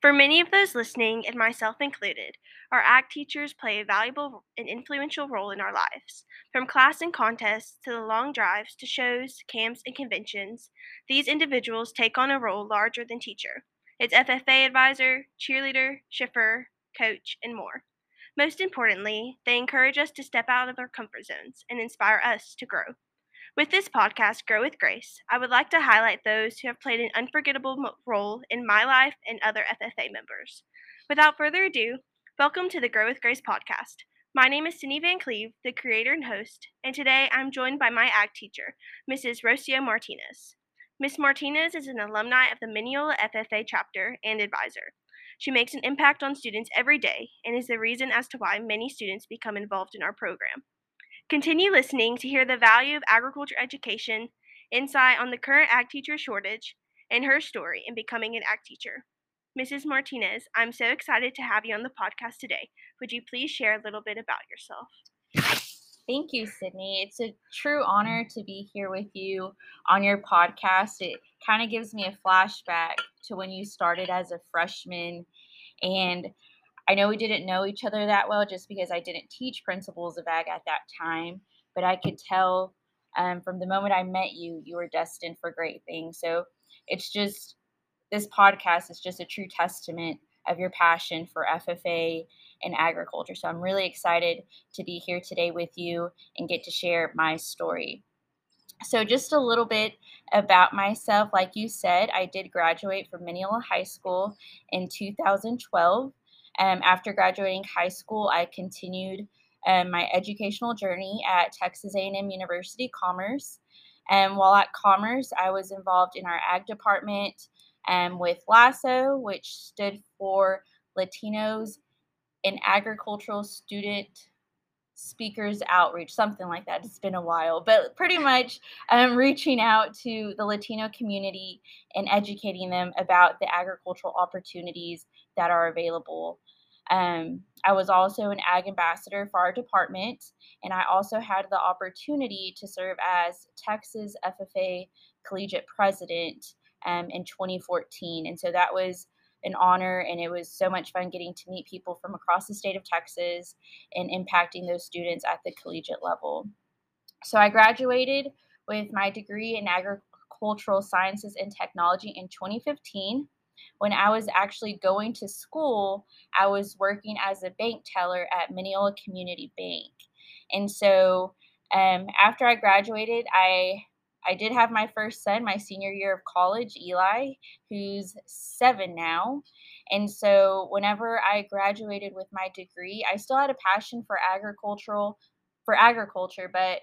For many of those listening, and myself included, our ag teachers play a valuable and influential role in our lives. From class and contests to the long drives to shows, camps, and conventions, these individuals take on a role larger than teacher. It's FFA advisor, cheerleader, chauffeur, coach, and more. Most importantly, they encourage us to step out of our comfort zones and inspire us to grow. With this podcast, Grow with Grace, I would like to highlight those who have played an unforgettable role in my life and other FFA members. Without further ado, welcome to the Grow with Grace podcast. My name is Cindy Van Cleve, the creator and host, and today I'm joined by my ag teacher, Mrs. Rocio Martinez. Ms. Martinez is an alumni of the Mineola FFA chapter and advisor. She makes an impact on students every day and is the reason as to why many students become involved in our program. Continue listening to hear the value of agriculture education, insight on the current ag teacher shortage, and her story in becoming an ag teacher. Mrs. Martinez, I'm so excited to have you on the podcast today. Would you please share a little bit about yourself? Thank you, Sydney. It's a true honor to be here with you on your podcast. It kind of gives me a flashback to when you started as a freshman and I know we didn't know each other that well just because I didn't teach principles of ag at that time, but I could tell um, from the moment I met you, you were destined for great things. So it's just, this podcast is just a true testament of your passion for FFA and agriculture. So I'm really excited to be here today with you and get to share my story. So, just a little bit about myself. Like you said, I did graduate from Mineola High School in 2012. Um, after graduating high school, I continued um, my educational journey at Texas A&M University Commerce. And while at Commerce, I was involved in our ag department um, with LASSO, which stood for Latinos in Agricultural Student Speakers Outreach, something like that. It's been a while, but pretty much um, reaching out to the Latino community and educating them about the agricultural opportunities that are available um, I was also an ag ambassador for our department, and I also had the opportunity to serve as Texas FFA collegiate president um, in 2014. And so that was an honor, and it was so much fun getting to meet people from across the state of Texas and impacting those students at the collegiate level. So I graduated with my degree in agricultural sciences and technology in 2015 when I was actually going to school, I was working as a bank teller at Mineola Community Bank. And so um, after I graduated, I I did have my first son my senior year of college, Eli, who's seven now. And so whenever I graduated with my degree, I still had a passion for agricultural for agriculture, but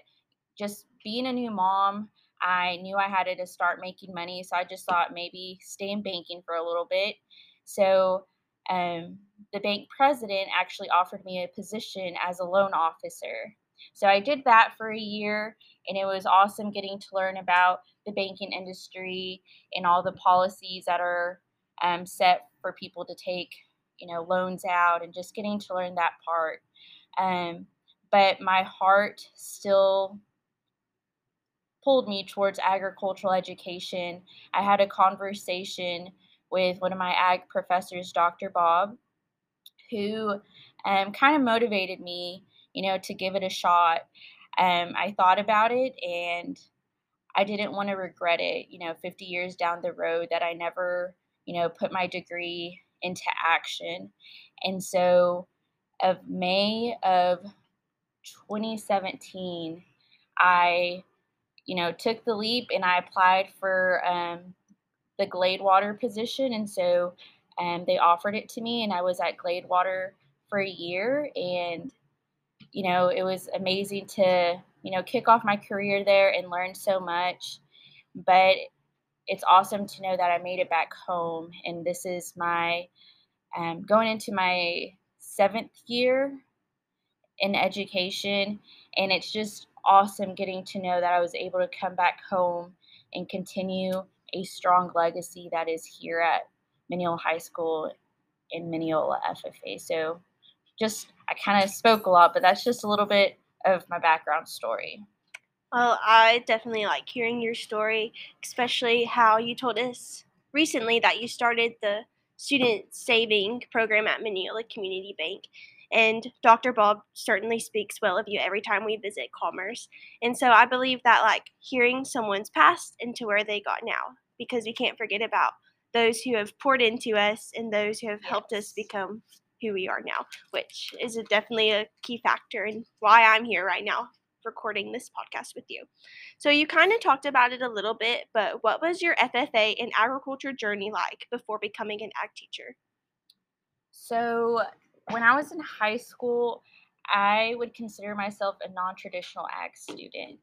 just being a new mom, I knew I had to start making money, so I just thought maybe stay in banking for a little bit. So um, the bank president actually offered me a position as a loan officer. So I did that for a year, and it was awesome getting to learn about the banking industry and all the policies that are um, set for people to take, you know, loans out, and just getting to learn that part. Um, but my heart still pulled me towards agricultural education. I had a conversation with one of my ag professors, Dr. Bob, who um, kind of motivated me, you know, to give it a shot. Um, I thought about it and I didn't want to regret it, you know, 50 years down the road that I never, you know, put my degree into action. And so, of May of 2017, I you know, took the leap and I applied for um, the Gladewater position. And so um, they offered it to me, and I was at Gladewater for a year. And, you know, it was amazing to, you know, kick off my career there and learn so much. But it's awesome to know that I made it back home. And this is my um, going into my seventh year in education. And it's just awesome getting to know that I was able to come back home and continue a strong legacy that is here at Mineola High School in Mineola FFA. So just I kind of spoke a lot, but that's just a little bit of my background story. Well, I definitely like hearing your story, especially how you told us recently that you started the student saving program at Mineola Community Bank. And Dr. Bob certainly speaks well of you every time we visit Commerce. And so I believe that, like, hearing someone's past into where they got now, because we can't forget about those who have poured into us and those who have yes. helped us become who we are now, which is a, definitely a key factor in why I'm here right now recording this podcast with you. So, you kind of talked about it a little bit, but what was your FFA and agriculture journey like before becoming an ag teacher? So, when I was in high school, I would consider myself a non traditional ag student.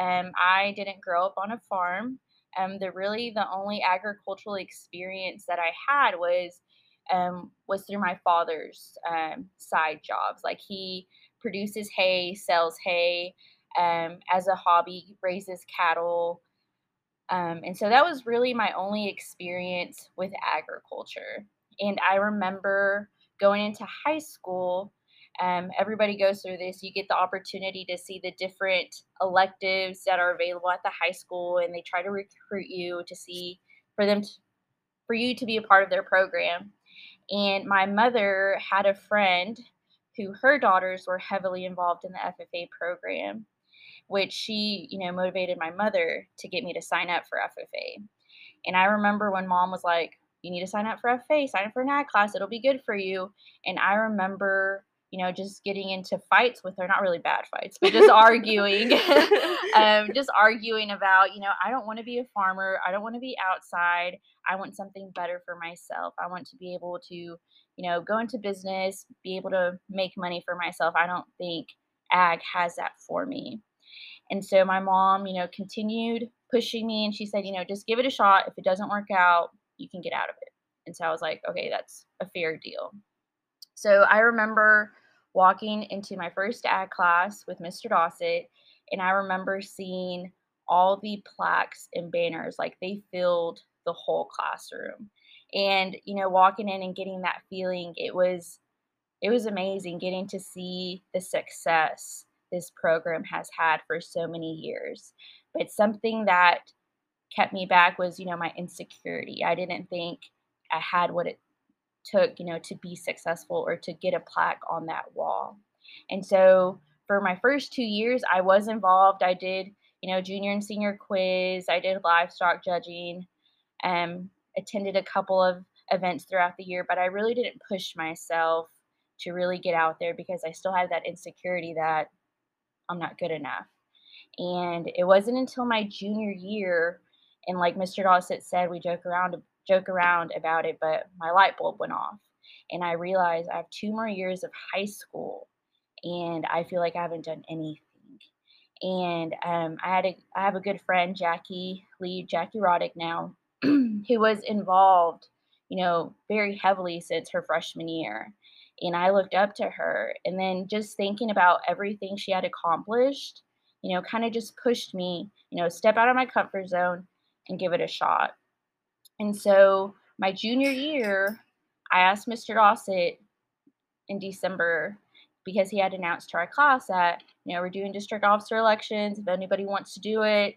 Um, I didn't grow up on a farm. Um, the really the only agricultural experience that I had was um, was through my father's um, side jobs. Like he produces hay, sells hay um, as a hobby, raises cattle. Um, and so that was really my only experience with agriculture. And I remember going into high school, um, everybody goes through this. You get the opportunity to see the different electives that are available at the high school, and they try to recruit you to see for them to, for you to be a part of their program. And my mother had a friend who her daughters were heavily involved in the FFA program, which she, you know, motivated my mother to get me to sign up for FFA. And I remember when mom was like, you need to sign up for FFA, sign up for an ag class, it'll be good for you. And I remember, you know, just getting into fights with her, not really bad fights, but just arguing, um, just arguing about, you know, I don't want to be a farmer. I don't want to be outside. I want something better for myself. I want to be able to, you know, go into business, be able to make money for myself. I don't think ag has that for me. And so my mom, you know, continued pushing me and she said, you know, just give it a shot. If it doesn't work out, you can get out of it. And so I was like, okay, that's a fair deal. So I remember walking into my first ad class with Mr. Dossett, and I remember seeing all the plaques and banners, like they filled the whole classroom. And, you know, walking in and getting that feeling, it was it was amazing getting to see the success this program has had for so many years. But something that kept me back was, you know, my insecurity. I didn't think I had what it took, you know, to be successful or to get a plaque on that wall. And so for my first two years, I was involved. I did, you know, junior and senior quiz, I did livestock judging, um, attended a couple of events throughout the year, but I really didn't push myself to really get out there because I still had that insecurity that I'm not good enough. And it wasn't until my junior year and like Mr. Dossett said, we joke around joke around about it, but my light bulb went off. And I realized I have two more years of high school and I feel like I haven't done anything. And um, I had a I have a good friend, Jackie Lee, Jackie Roddick now, who was involved, you know, very heavily since her freshman year. And I looked up to her. And then just thinking about everything she had accomplished, you know, kind of just pushed me, you know, step out of my comfort zone and give it a shot. And so my junior year, I asked Mr. Dossett in December because he had announced to our class that, you know, we're doing district officer elections. If anybody wants to do it,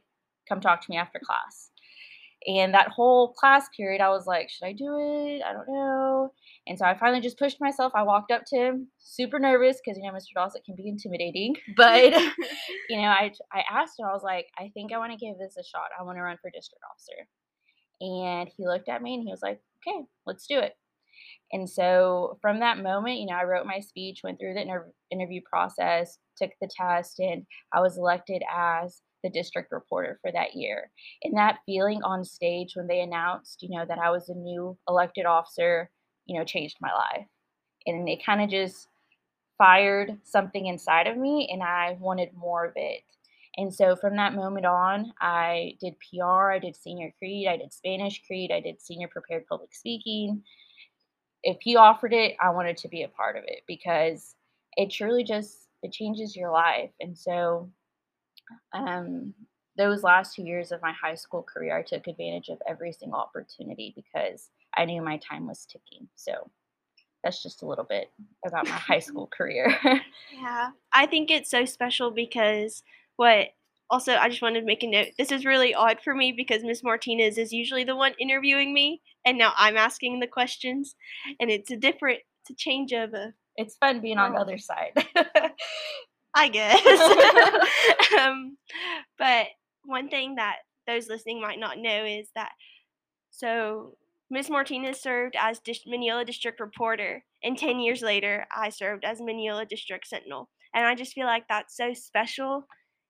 come talk to me after class. And that whole class period, I was like, should I do it? I don't know. And so I finally just pushed myself. I walked up to him, super nervous because, you know, Mr. Dossett can be intimidating. But, you know, I, I asked him, I was like, I think I want to give this a shot. I want to run for district officer. And he looked at me and he was like, okay, let's do it. And so from that moment, you know, I wrote my speech, went through the inter- interview process, took the test, and I was elected as the district reporter for that year. And that feeling on stage when they announced, you know, that I was a new elected officer, you know, changed my life. And it kind of just fired something inside of me, and I wanted more of it. And so from that moment on, I did PR, I did senior creed, I did Spanish creed, I did senior prepared public speaking. If he offered it, I wanted to be a part of it because it truly just it changes your life. And so um, those last two years of my high school career, I took advantage of every single opportunity because I knew my time was ticking. So that's just a little bit about my high school career. yeah, I think it's so special because what also, I just wanted to make a note. This is really odd for me because Miss Martinez is usually the one interviewing me, and now I'm asking the questions, and it's a different, it's a change of a. It's fun being on the other side. I guess. um, but one thing that those listening might not know is that so Miss Martinez served as Dis- Mineola District Reporter, and 10 years later, I served as Mineola District Sentinel. And I just feel like that's so special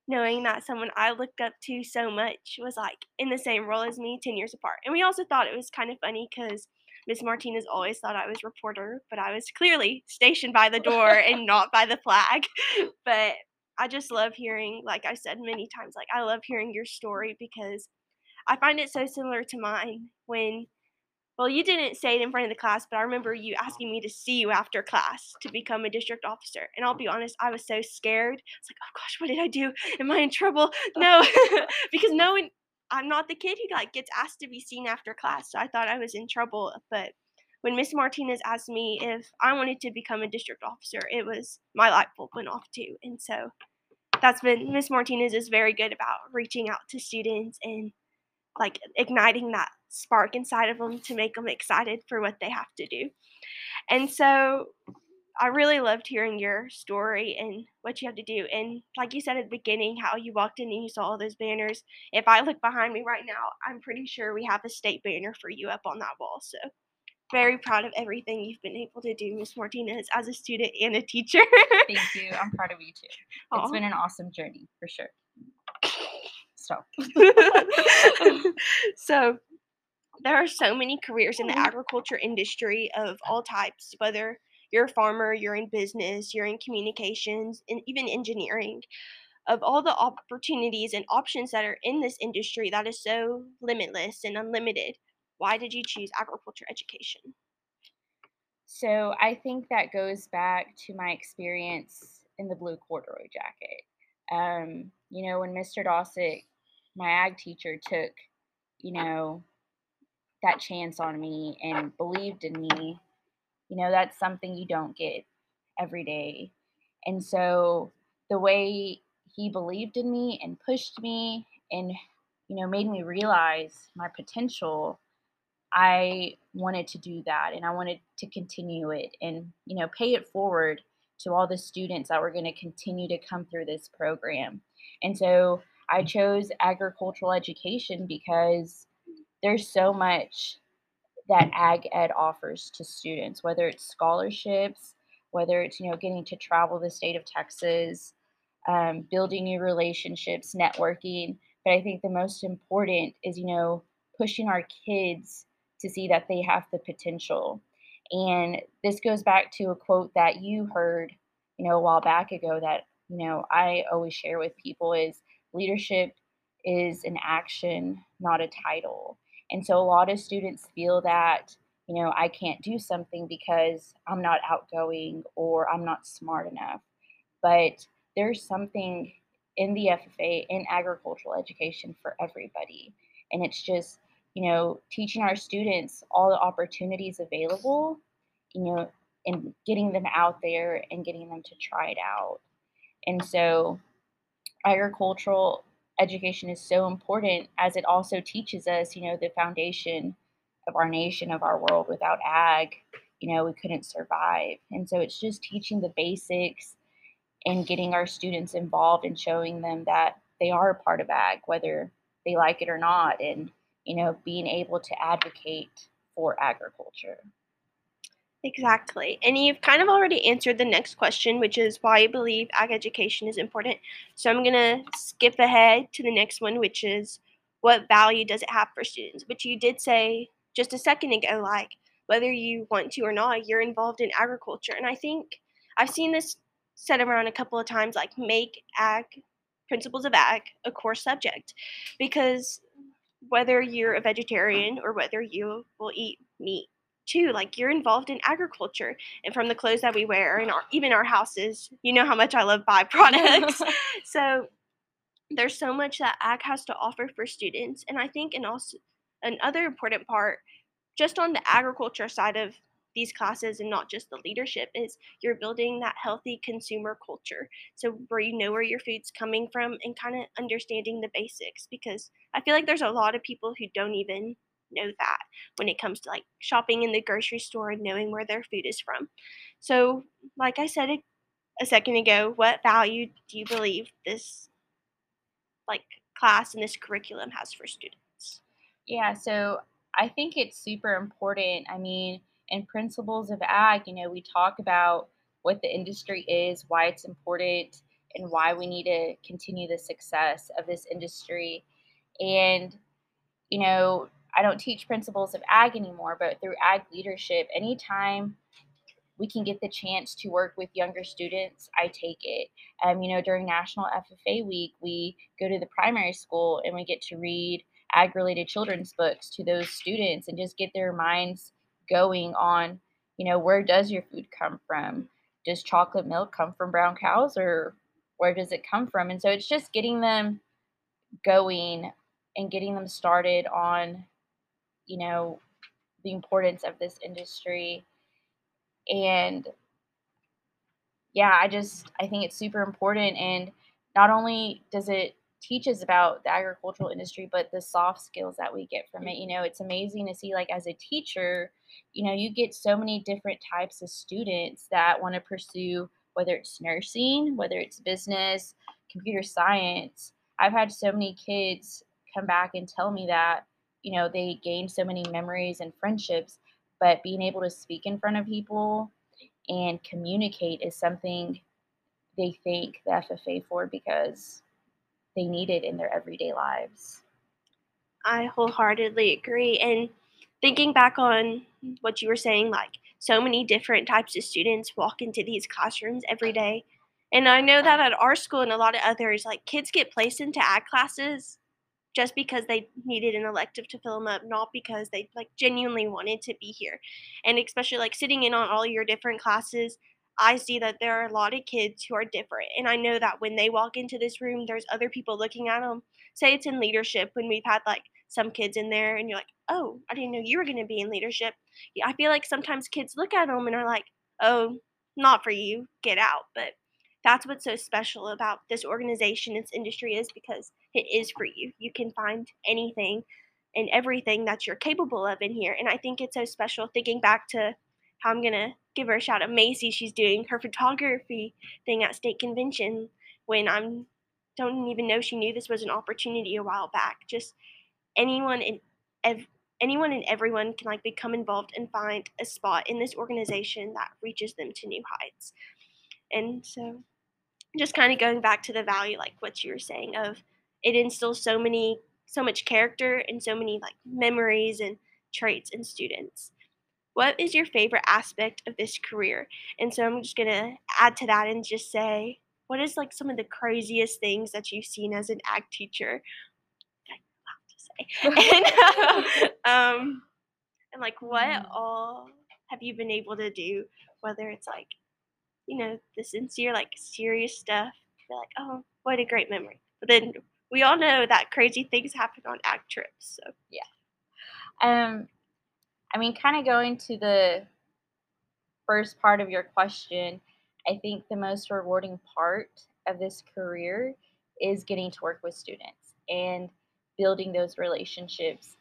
knowing that someone I looked up to so much was like in the same role as me 10 years apart. And we also thought it was kind of funny because Miss Martinez always thought I was reporter, but I was clearly stationed by the door and not by the flag. But I just love hearing, like I said many times, like I love hearing your story because I find it so similar to mine when well, you didn't say it in front of the class, but I remember you asking me to see you after class to become a district officer. And I'll be honest, I was so scared. It's like, oh gosh, what did I do? Am I in trouble? No, because no one, I'm not the kid who like gets asked to be seen after class. So I thought I was in trouble. But when Miss Martinez asked me if I wanted to become a district officer, it was my light bulb went off too. And so that's been Miss Martinez is very good about reaching out to students and like igniting that spark inside of them to make them excited for what they have to do. And so I really loved hearing your story and what you have to do. And like you said at the beginning, how you walked in and you saw all those banners. If I look behind me right now, I'm pretty sure we have a state banner for you up on that wall. So very proud of everything you've been able to do, Miss Martinez, as a student and a teacher. Thank you. I'm proud of you too. It's Aww. been an awesome journey for sure. Stop. so there are so many careers in the mm-hmm. agriculture industry of all types, whether you're a farmer, you're in business, you're in communications, and even engineering. Of all the opportunities and options that are in this industry that is so limitless and unlimited, why did you choose agriculture education? So I think that goes back to my experience in the blue corduroy jacket. Um, you know, when Mr. Dossett, my ag teacher, took, you know, that chance on me and believed in me, you know, that's something you don't get every day. And so the way he believed in me and pushed me and, you know, made me realize my potential, I wanted to do that and I wanted to continue it and, you know, pay it forward to all the students that were going to continue to come through this program. And so I chose agricultural education because there's so much that ag ed offers to students whether it's scholarships whether it's you know getting to travel the state of texas um, building new relationships networking. But i think the most important is you know pushing our kids to see that they have the potential. And this goes back to a quote that you heard you know a while back ago that you know i always share with people is leadership is an action not a title and so a lot of students feel that, you know, I can't do something because I'm not outgoing or I'm not smart enough. But there's something in the FFA in agricultural education for everybody. And it's just, you know, teaching our students all the opportunities available, you know, and getting them out there and getting them to try it out. And so agricultural education is so important as it also teaches us, you know, the foundation of our nation, of our world. Without ag, you know, we couldn't survive. And so it's just teaching the basics and getting our students involved and showing them that they are a part of ag, whether they like it or not, and, you know, being able to advocate for agriculture. Exactly. And you've kind of already answered the next question, which is why you believe ag education is important. So I'm going to skip ahead to the next one, which is what value does it have for students? Which you did say just a second ago, like whether you want to or not, you're involved in agriculture. And I think I've seen this said around a couple of times, like make ag, principles of ag, a core subject. Because whether you're a vegetarian or whether you will eat meat too like you're involved in agriculture and from the clothes that we wear and our, even our houses you know how much i love byproducts. So there's so much that ag has to offer for students and i think and also another important part just on the agriculture side of these classes and not just the leadership is you're building that healthy consumer culture. So where you know where your food's coming from and kind of understanding the basics because i feel like there's a lot of people who don't even know that when it comes to like shopping in the grocery store and knowing where their food is from so like i said a, second ago what value do you believe this like class and this curriculum has for students Yeah, so I think it's super important. I mean, in Principles of Ag, you know, we talk about what the industry is, why it's important, and why we need to continue the success of this industry. And, you know, I don't teach Principles of Ag anymore, but through Ag leadership, anytime we can get the chance to work with younger students, I take it. Um, you know, during National FFA Week, we go to the primary school and we get to read ag related children's books to those students and just get their minds going on, you know, where does your food come from? Does chocolate milk come from brown cows or where does it come from? And so it's just getting them going and getting them started on, you know, the importance of this industry and yeah, I just I think it's super important and not only does it teach us about the agricultural industry, but the soft skills that we get from it. You know, it's amazing to see like as a teacher, you know, you get so many different types of students that want to pursue whether it's nursing, whether it's business, computer science. I've had so many kids come back and tell me that, you know, they gained so many memories and friendships, but being able to speak in front of people and communicate is something they thank the FFA for because they need it in their everyday lives. I wholeheartedly agree. And thinking back on what you were saying, like so many different types of students walk into these classrooms every day. And I know that at our school and a lot of others, like kids get placed into ag classes just because they needed an elective to fill them up, not because they like genuinely wanted to be here. And especially like sitting in on all your different classes, I see that there are a lot of kids who are different. And I know that when they walk into this room, there's other people looking at them. Say it's in leadership when we've had like some kids in there and you're like, oh, I didn't know you were going to be in leadership. I feel like sometimes kids look at them and are like, oh, not for you, get out. But that's what's so special about this organization, this industry is because it is for you. You can find anything and everything that you're capable of in here. And I think it's so special thinking back to how I'm going to give her a shout out. Macy, she's doing her photography thing at state convention when I'm don't even know she knew this was an opportunity a while back. Just anyone ev- anyone and everyone can like become involved and find a spot in this organization that reaches them to new heights. And so just kind of going back to the value like what you were saying of it instills so many so much character and so many like memories and traits in students what is your favorite aspect of this career? And so I'm just going to add to that and just say, what is like some of the craziest things that you've seen as an ag teacher? and, um, and like what mm. all have you been able to do? Whether it's like, you know, the sincere, like serious stuff. You're like, oh, what a great memory. But then we all know that crazy things happen on act trips. So yeah. Um, I mean, kind of going to the first part of your question, I think the most rewarding part of this career is getting to work with students and building those relationships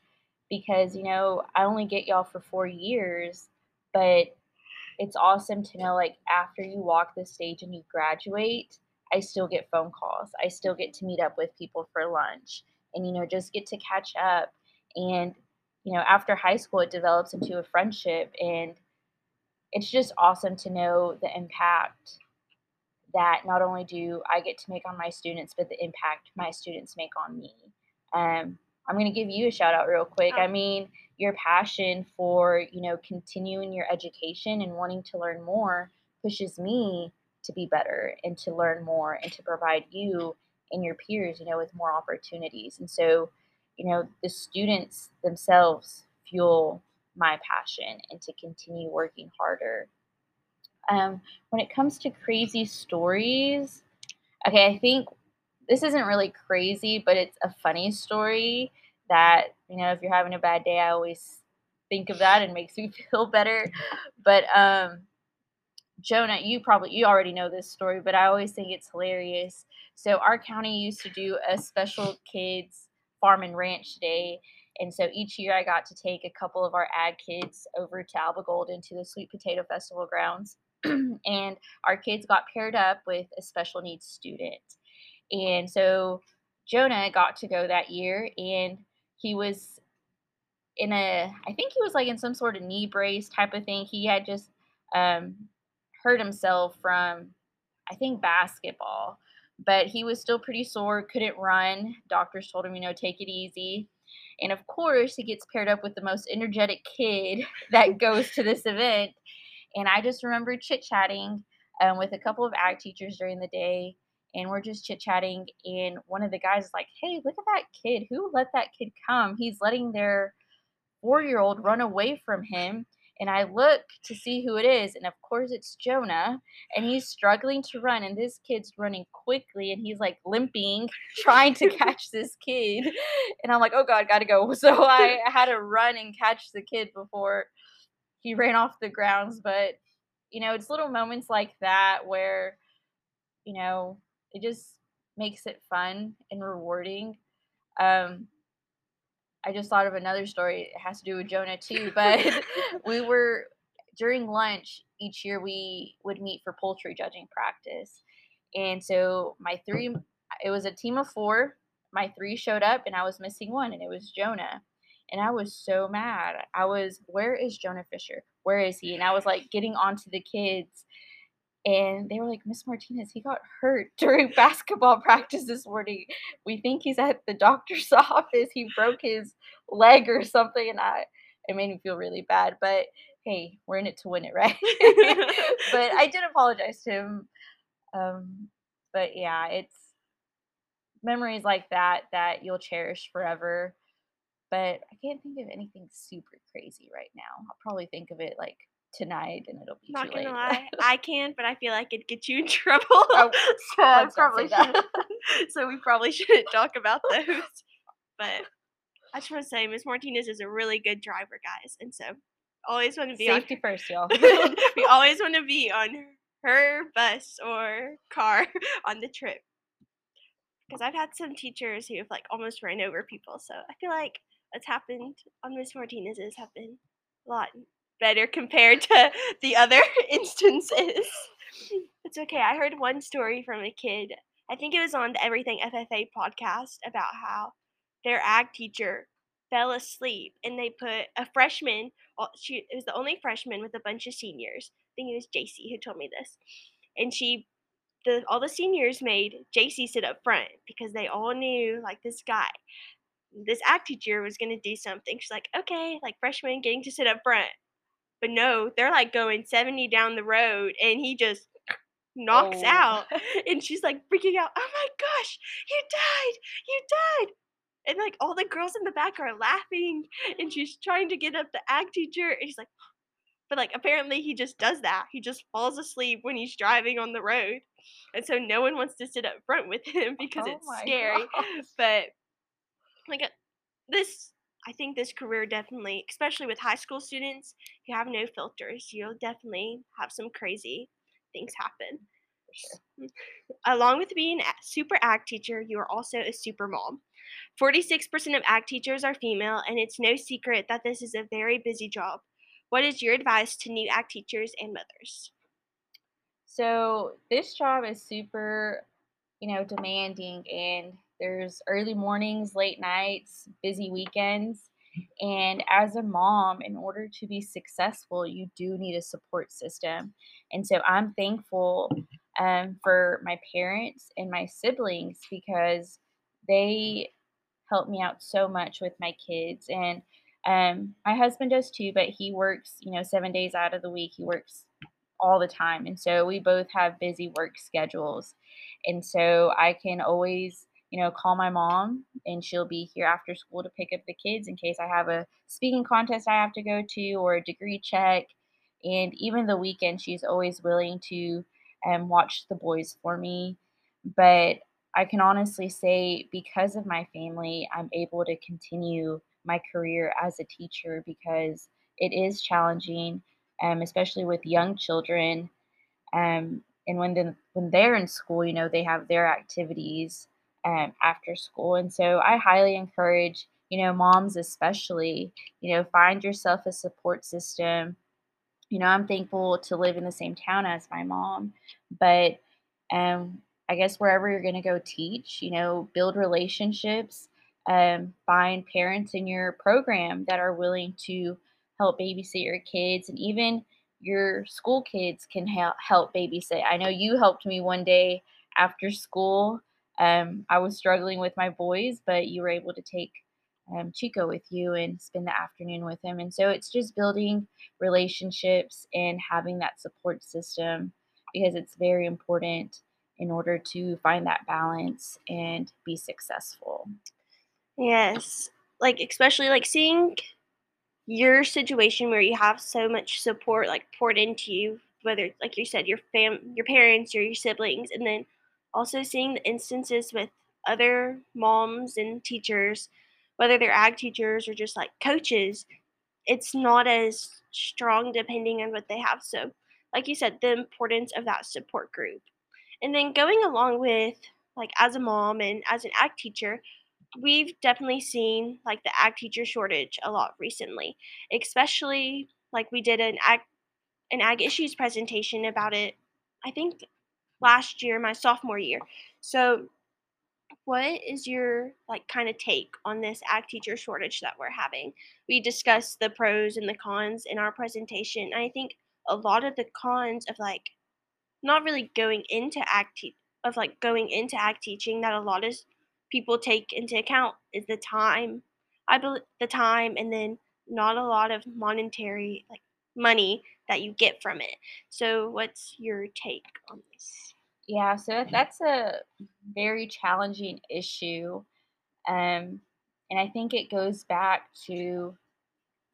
because, you know, I only get y'all for four years, but it's awesome to know like after you walk the stage and you graduate, I still get phone calls. I still get to meet up with people for lunch and, you know, just get to catch up. And you know, after high school, it develops into a friendship. And it's just awesome to know the impact that not only do I get to make on my students, but the impact my students make on me. Um, I'm going to give you a shout out real quick. I mean, your passion for, you know, continuing your education and wanting to learn more pushes me to be better and to learn more and to provide you and your peers, you know, with more opportunities. And so, you know, the students themselves fuel my passion and to continue working harder. Um, when it comes to crazy stories, okay, I think this isn't really crazy, but it's a funny story that, you know, if you're having a bad day, I always think of that and makes me feel better. But um, Jonah, you probably you already know this story, but I always think it's hilarious. So our county used to do a special kids farm and ranch day. And so each year I got to take a couple of our ag kids over to Alba into the Sweet Potato Festival grounds. and our kids got paired up with a special needs student. And so Jonah got to go that year and he was in a I think he was like in some sort of knee brace type of thing. He had just um, hurt himself from I think basketball, but he was still pretty sore, couldn't run. Doctors told him, you know, take it easy. And of course, he gets paired up with the most energetic kid that goes to this event. And I just remember chit chatting um, with a couple of ag teachers during the day. And we're just chit chatting. And one of the guys is like, Hey, look at that kid. Who let that kid come? He's letting their four year old run away from him. And I look to see who it is. And of course, it's Jonah. And he's struggling to run. And this kid's running quickly. And he's like limping, trying to catch this kid. And I'm like, oh God, gotta go. So I had to run and catch the kid before he ran off the grounds. But, you know, it's little moments like that where, you know, it just makes it fun and rewarding. Um, I just thought of another story. It has to do with Jonah too. But we were during lunch each year we would meet for poultry judging practice. And so my three it was a team of four. My three showed up and I was missing one and it was Jonah. And I was so mad. I was, where is Jonah Fisher? Where is he? And I was like getting onto the kids and they were like, Miss Martinez, he got hurt during basketball practice this morning. We think he's at the doctor's office. He broke his leg or something. And I, it made me feel really bad. But hey, we're in it to win it, right? but I did apologize to him. Um, but yeah, it's memories like that that you'll cherish forever. But I can't think of anything super crazy right now. I'll probably think of it like tonight and it'll be Not gonna late. lie, I can, but I feel like it'd get you in trouble. Oh, so oh, I not say probably so we probably shouldn't talk about those. But I just want to say, Miss Martinez is a really good driver, guys, and so always want to be Safety first, y'all. we always want to be on her bus or car on the trip. Because I've had some teachers who have like almost ran over people, so I feel like what's happened on Miss Martinez's have been a lot better compared to the other instances. It's okay. I heard one story from a kid. I think it was on the Everything FFA podcast about how their ag teacher fell asleep and they put a freshman. She it was the only freshman with a bunch of seniors. I think it was JC who told me this, and she. The, all the seniors made JC sit up front because they all knew like this guy this ag teacher was going to do something. She's like, okay, like freshman getting to sit up front. But no, they're like going 70 down the road and he just knocks Oh. out. And she's like freaking out, oh my gosh, you died, you died. And like all the girls in the back are laughing and she's trying to get up the ag teacher. And she's like, but like apparently he just does that. He just falls asleep when he's driving on the road. And so no one wants to sit up front with him because Oh it's scary. gosh. But like uh, this i think this career definitely especially with high school students you have no filters you'll definitely have some crazy things happen. Mm. along with being a super ag teacher you are also a super mom. 46% of ag teachers are female and it's no secret that this is a very busy job. What is your advice to new ag teachers and mothers? So this job is super, you know, demanding and there's early mornings, late nights, busy weekends. And as a mom, in order to be successful, you do need a support system. And so I'm thankful um, for my parents and my siblings because they help me out so much with my kids. And um, my husband does too, but he works, you know, seven days out of the week. He works all the time. And so we both have busy work schedules. And so I can always, you know, call my mom and she'll be here after school to pick up the kids in case I have a speaking contest I have to go to or a degree check. And even the weekend, she's always willing to um, watch the boys for me. But I can honestly say, because of my family, I'm able to continue my career as a teacher because it is challenging, um, especially with young children. Um, and when the, when they're in school, you know, they have their activities um, after school, and so I highly encourage, you know, moms especially, you know, find yourself a support system. You know, I'm thankful to live in the same town as my mom, but um, I guess wherever you're going to go teach, you know, build relationships, um, find parents in your program that are willing to help babysit your kids, and even your school kids can help help babysit. I know you helped me one day after school. Um, I was struggling with my boys, but you were able to take um, Chico with you and spend the afternoon with him. And so it's just building relationships and having that support system because it's very important in order to find that balance and be successful. Yes. Like especially like seeing your situation where you have so much support like poured into you, whether like you said your fam your parents or your siblings and then also seeing the instances with other moms and teachers, whether they're ag teachers or just like coaches, it's not as strong depending on what they have. So, like you said, the importance of that support group. And then going along with like as a mom and as an ag teacher, we've definitely seen like the ag teacher shortage a lot recently, especially like we did an ag an ag issues presentation about it. I think last year, my sophomore year. So, what is your like kind of take on this ag teacher shortage that we're having? We discussed the pros and the cons in our presentation. I think a lot of the cons of like not really going into ag te- of like going into ag teaching that a lot of people take into account is the time. I believe the time and then not a lot of monetary like money that you get from it. So what's your take on this? Yeah, so that's a very challenging issue. Um, and I think it goes back to,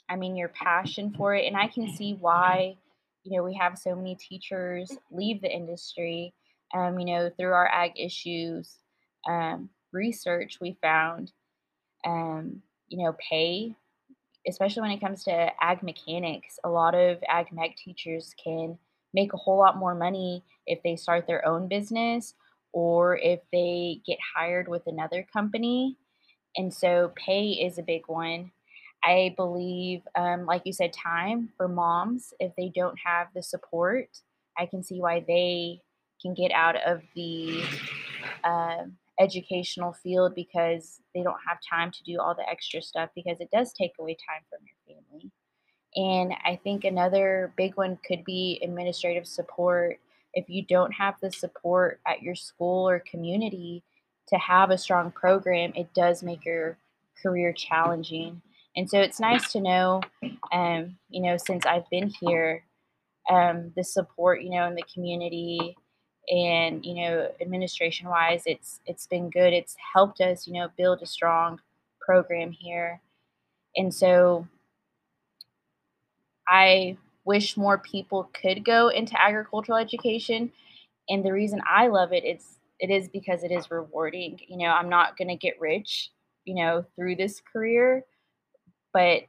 I mean, your passion for it. And I can see why, you know, we have so many teachers leave the industry. Um, you know, through our ag issues um, research, we found, um, you know, pay, especially when it comes to ag mechanics, a lot of ag mech teachers can make a whole lot more money if they start their own business or if they get hired with another company. And so pay is a big one. I believe, um, like you said, time for moms, if they don't have the support, I can see why they can get out of the uh, educational field because they don't have time to do all the extra stuff because it does take away time from your family. And I think another big one could be administrative support. If you don't have the support at your school or community to have a strong program, it does make your career challenging. And so it's nice to know, um, you know, since I've been here, um, the support, you know, in the community and you know administration wise it's it's been good it's helped us you know build a strong program here and so I wish more people could go into agricultural education. And the reason I love it, it's it is because it is rewarding. You know, I'm not gonna get rich, you know, through this career, but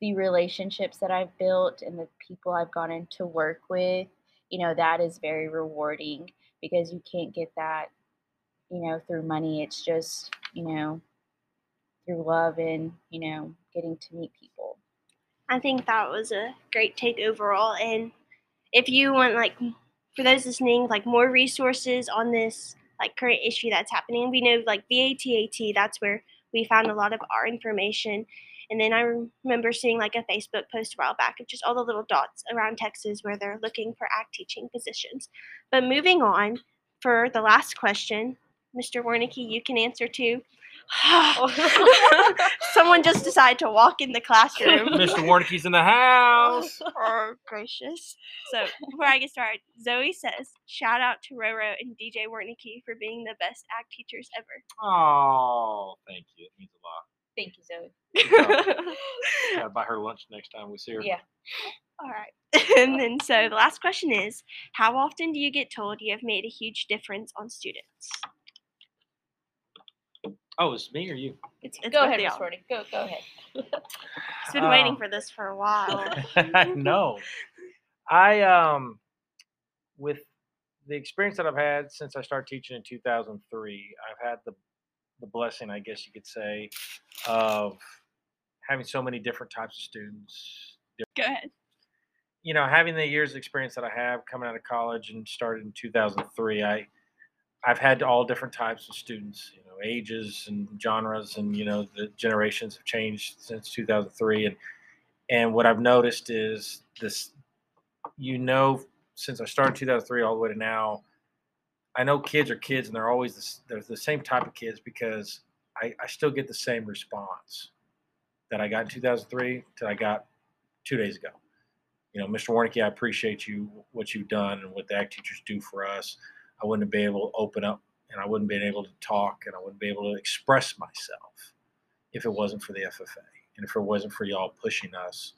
the relationships that I've built and the people I've gotten to work with, you know, that is very rewarding because you can't get that, you know, through money. It's just, you know, through love and, you know, getting to meet people. I think that was a great take overall. And if you want, like, for those listening, like more resources on this like current issue that's happening, we know like VATAT. That's where we found a lot of our information. And then I remember seeing like a Facebook post a while back of just all the little dots around Texas where they're looking for ag teaching positions. But moving on for the last question, Mr. Warnicki, you can answer too. Someone just decided to walk in the classroom. Mr. Warnicki's in the house. oh, gracious. So, before I get started, Zoe says, shout out to Roro and DJ Warnicki for being the best ag teachers ever. Oh, thank you. It means a lot. Thank you, Zoe. Gotta buy her lunch next time we see her. Yeah. All right. and then, so the last question is How often do you get told you have made a huge difference on students? Oh, it's me or you? It's, it's go ahead, of Miss y'all. Rorty. Go, go ahead. He's been waiting Um, for this for a while. no. I um with the experience that I've had since I started teaching in 2003, I've had the the blessing, I guess you could say, of having so many different types of students. Go ahead. You know, having the years of experience that I have coming out of college and started in 2003, I I've had all different types of students, you know, ages and genres, and you know, the generations have changed since 2003, and and what I've noticed is this, you know, since I started 2003 all the way to now, I know kids are kids, and they're always the, they're the same type of kids because I, I still get the same response that I got in 2003 that I got two days ago. You know, Mr. Warnicki, I appreciate you what you've done and what the ag teachers do for us. I wouldn't have been able to open up, and I wouldn't been able to talk, and I wouldn't be able to express myself if it wasn't for the FFA and if it wasn't for y'all pushing us.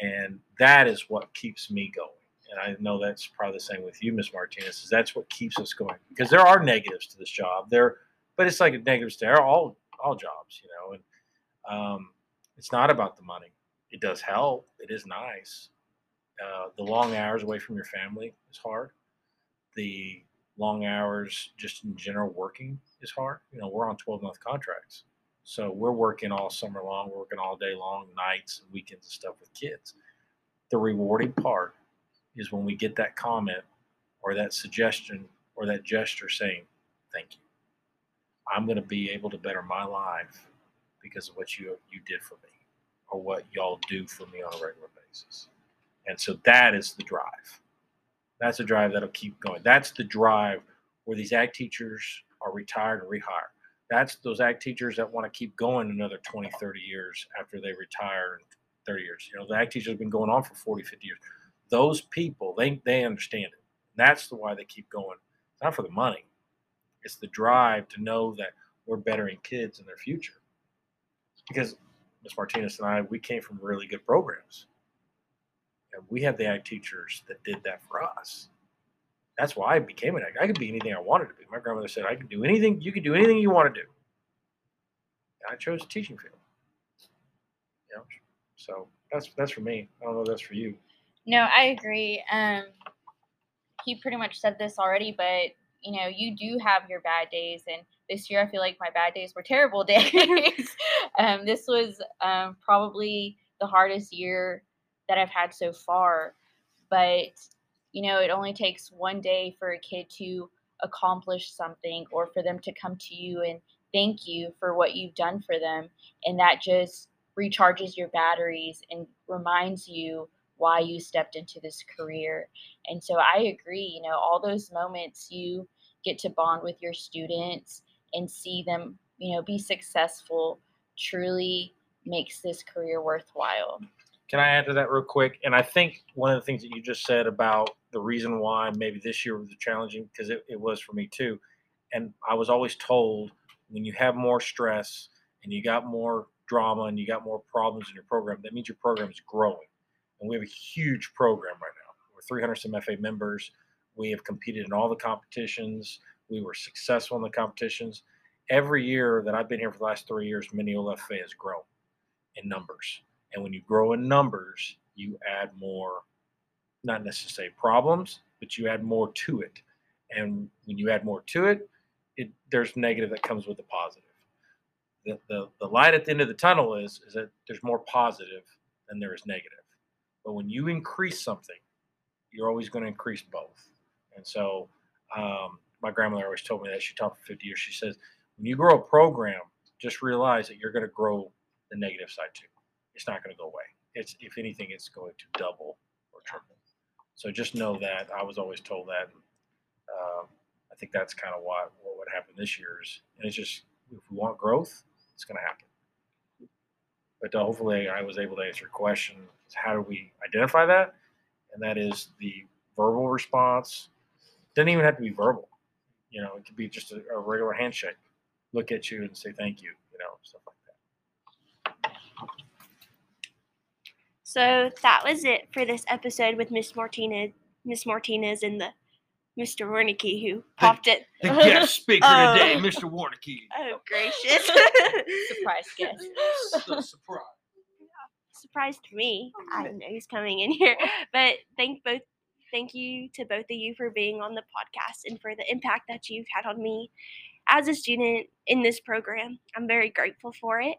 And that is what keeps me going. And I know that's probably the same with you, Miss Martinez. Is that's what keeps us going because there are negatives to this job. There, but it's like negatives to all all jobs, you know. And um, it's not about the money. It does help. It is nice. Uh, the long hours away from your family is hard. The long hours just in general working is hard. You know, we're on 12 month contracts. So we're working all summer long, we're working all day long, nights and weekends and stuff with kids. The rewarding part is when we get that comment or that suggestion or that gesture saying, Thank you. I'm going to be able to better my life because of what you you did for me or what y'all do for me on a regular basis. And so that is the drive. That's the drive that'll keep going. That's the drive where these ag teachers are retired and rehire. That's those ag teachers that want to keep going another 20, 30 years after they retire in 30 years. You know, the ag teachers have been going on for 40, 50 years. Those people, they they understand it. That's the why they keep going. It's not for the money. It's the drive to know that we're bettering kids in their future. Because Ms. Martinez and I, we came from really good programs. We had the ag teachers that did that for us. That's why I became an ag. I could be anything I wanted to be. My grandmother said, I can do anything, you can do anything you want to do. And I chose the teaching field. You know, so that's that's for me. I don't know if that's for you. No, I agree. Um, he pretty much said this already, but you know, you do have your bad days, and this year I feel like my bad days were terrible days. um, this was um, probably the hardest year that I've had so far, but you know, it only takes one day for a kid to accomplish something or for them to come to you and thank you for what you've done for them, and that just recharges your batteries and reminds you why you stepped into this career. And so I agree, you know, all those moments you get to bond with your students and see them, you know, be successful truly makes this career worthwhile. Can I add to that real quick? And I think one of the things that you just said about the reason why maybe this year was challenging, because it, it was for me too. And I was always told when you have more stress and you got more drama and you got more problems in your program, that means your program is growing. And we have a huge program right now. We're 300 some FFA members. We have competed in all the competitions. We were successful in the competitions. Every year that I've been here for the last three years, Mineola FFA has grown in numbers. And when you grow in numbers, you add more, not necessarily problems, but you add more to it. And when you add more to it, it there's negative that comes with the positive. The, the, the light at the end of the tunnel is, is that there's more positive than there is negative. But when you increase something, you're always going to increase both. And so um, my grandmother always told me that. She taught for 50 years. She says, when you grow a program, just realize that you're going to grow the negative side too. It's not going to go away. It's if anything, it's going to double or triple. So just know that. I was always told that. Um, I think that's kind of what what would happen this year is, and it's just if we want growth, it's going to happen. But uh, hopefully, I was able to answer your question: how do we identify that? And that is the verbal response. Doesn't even have to be verbal. You know, it could be just a, a regular handshake. Look at you and say thank you. You know, stuff like that. So that was it for this episode with Miss Martinez, Miss Martinez, and the Mr. Wernicke who popped it. The guest speaker Oh. today, Mr. Warnicki. Oh, gracious. Surprise guest. So surprise. surprise to me. Oh, I didn't know he's coming in here. But thank both thank you to both of you for being on the podcast and for the impact that you've had on me as a student in this program. I'm very grateful for it.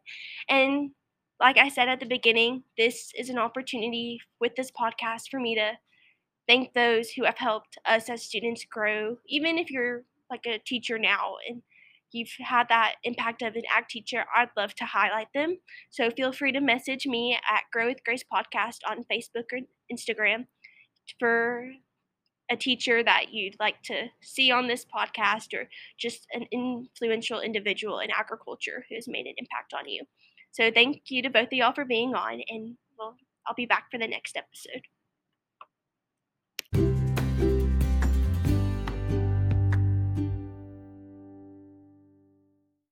And like I said at the beginning, this is an opportunity with this podcast for me to thank those who have helped us as students grow, even if you're like a teacher now and you've had that impact of an ag teacher, I'd love to highlight them. So feel free to message me at Grow with Grace Podcast on Facebook or Instagram for a teacher that you'd like to see on this podcast or just an influential individual in agriculture who has made an impact on you. So thank you to both of y'all for being on and well I'll be back for the next episode.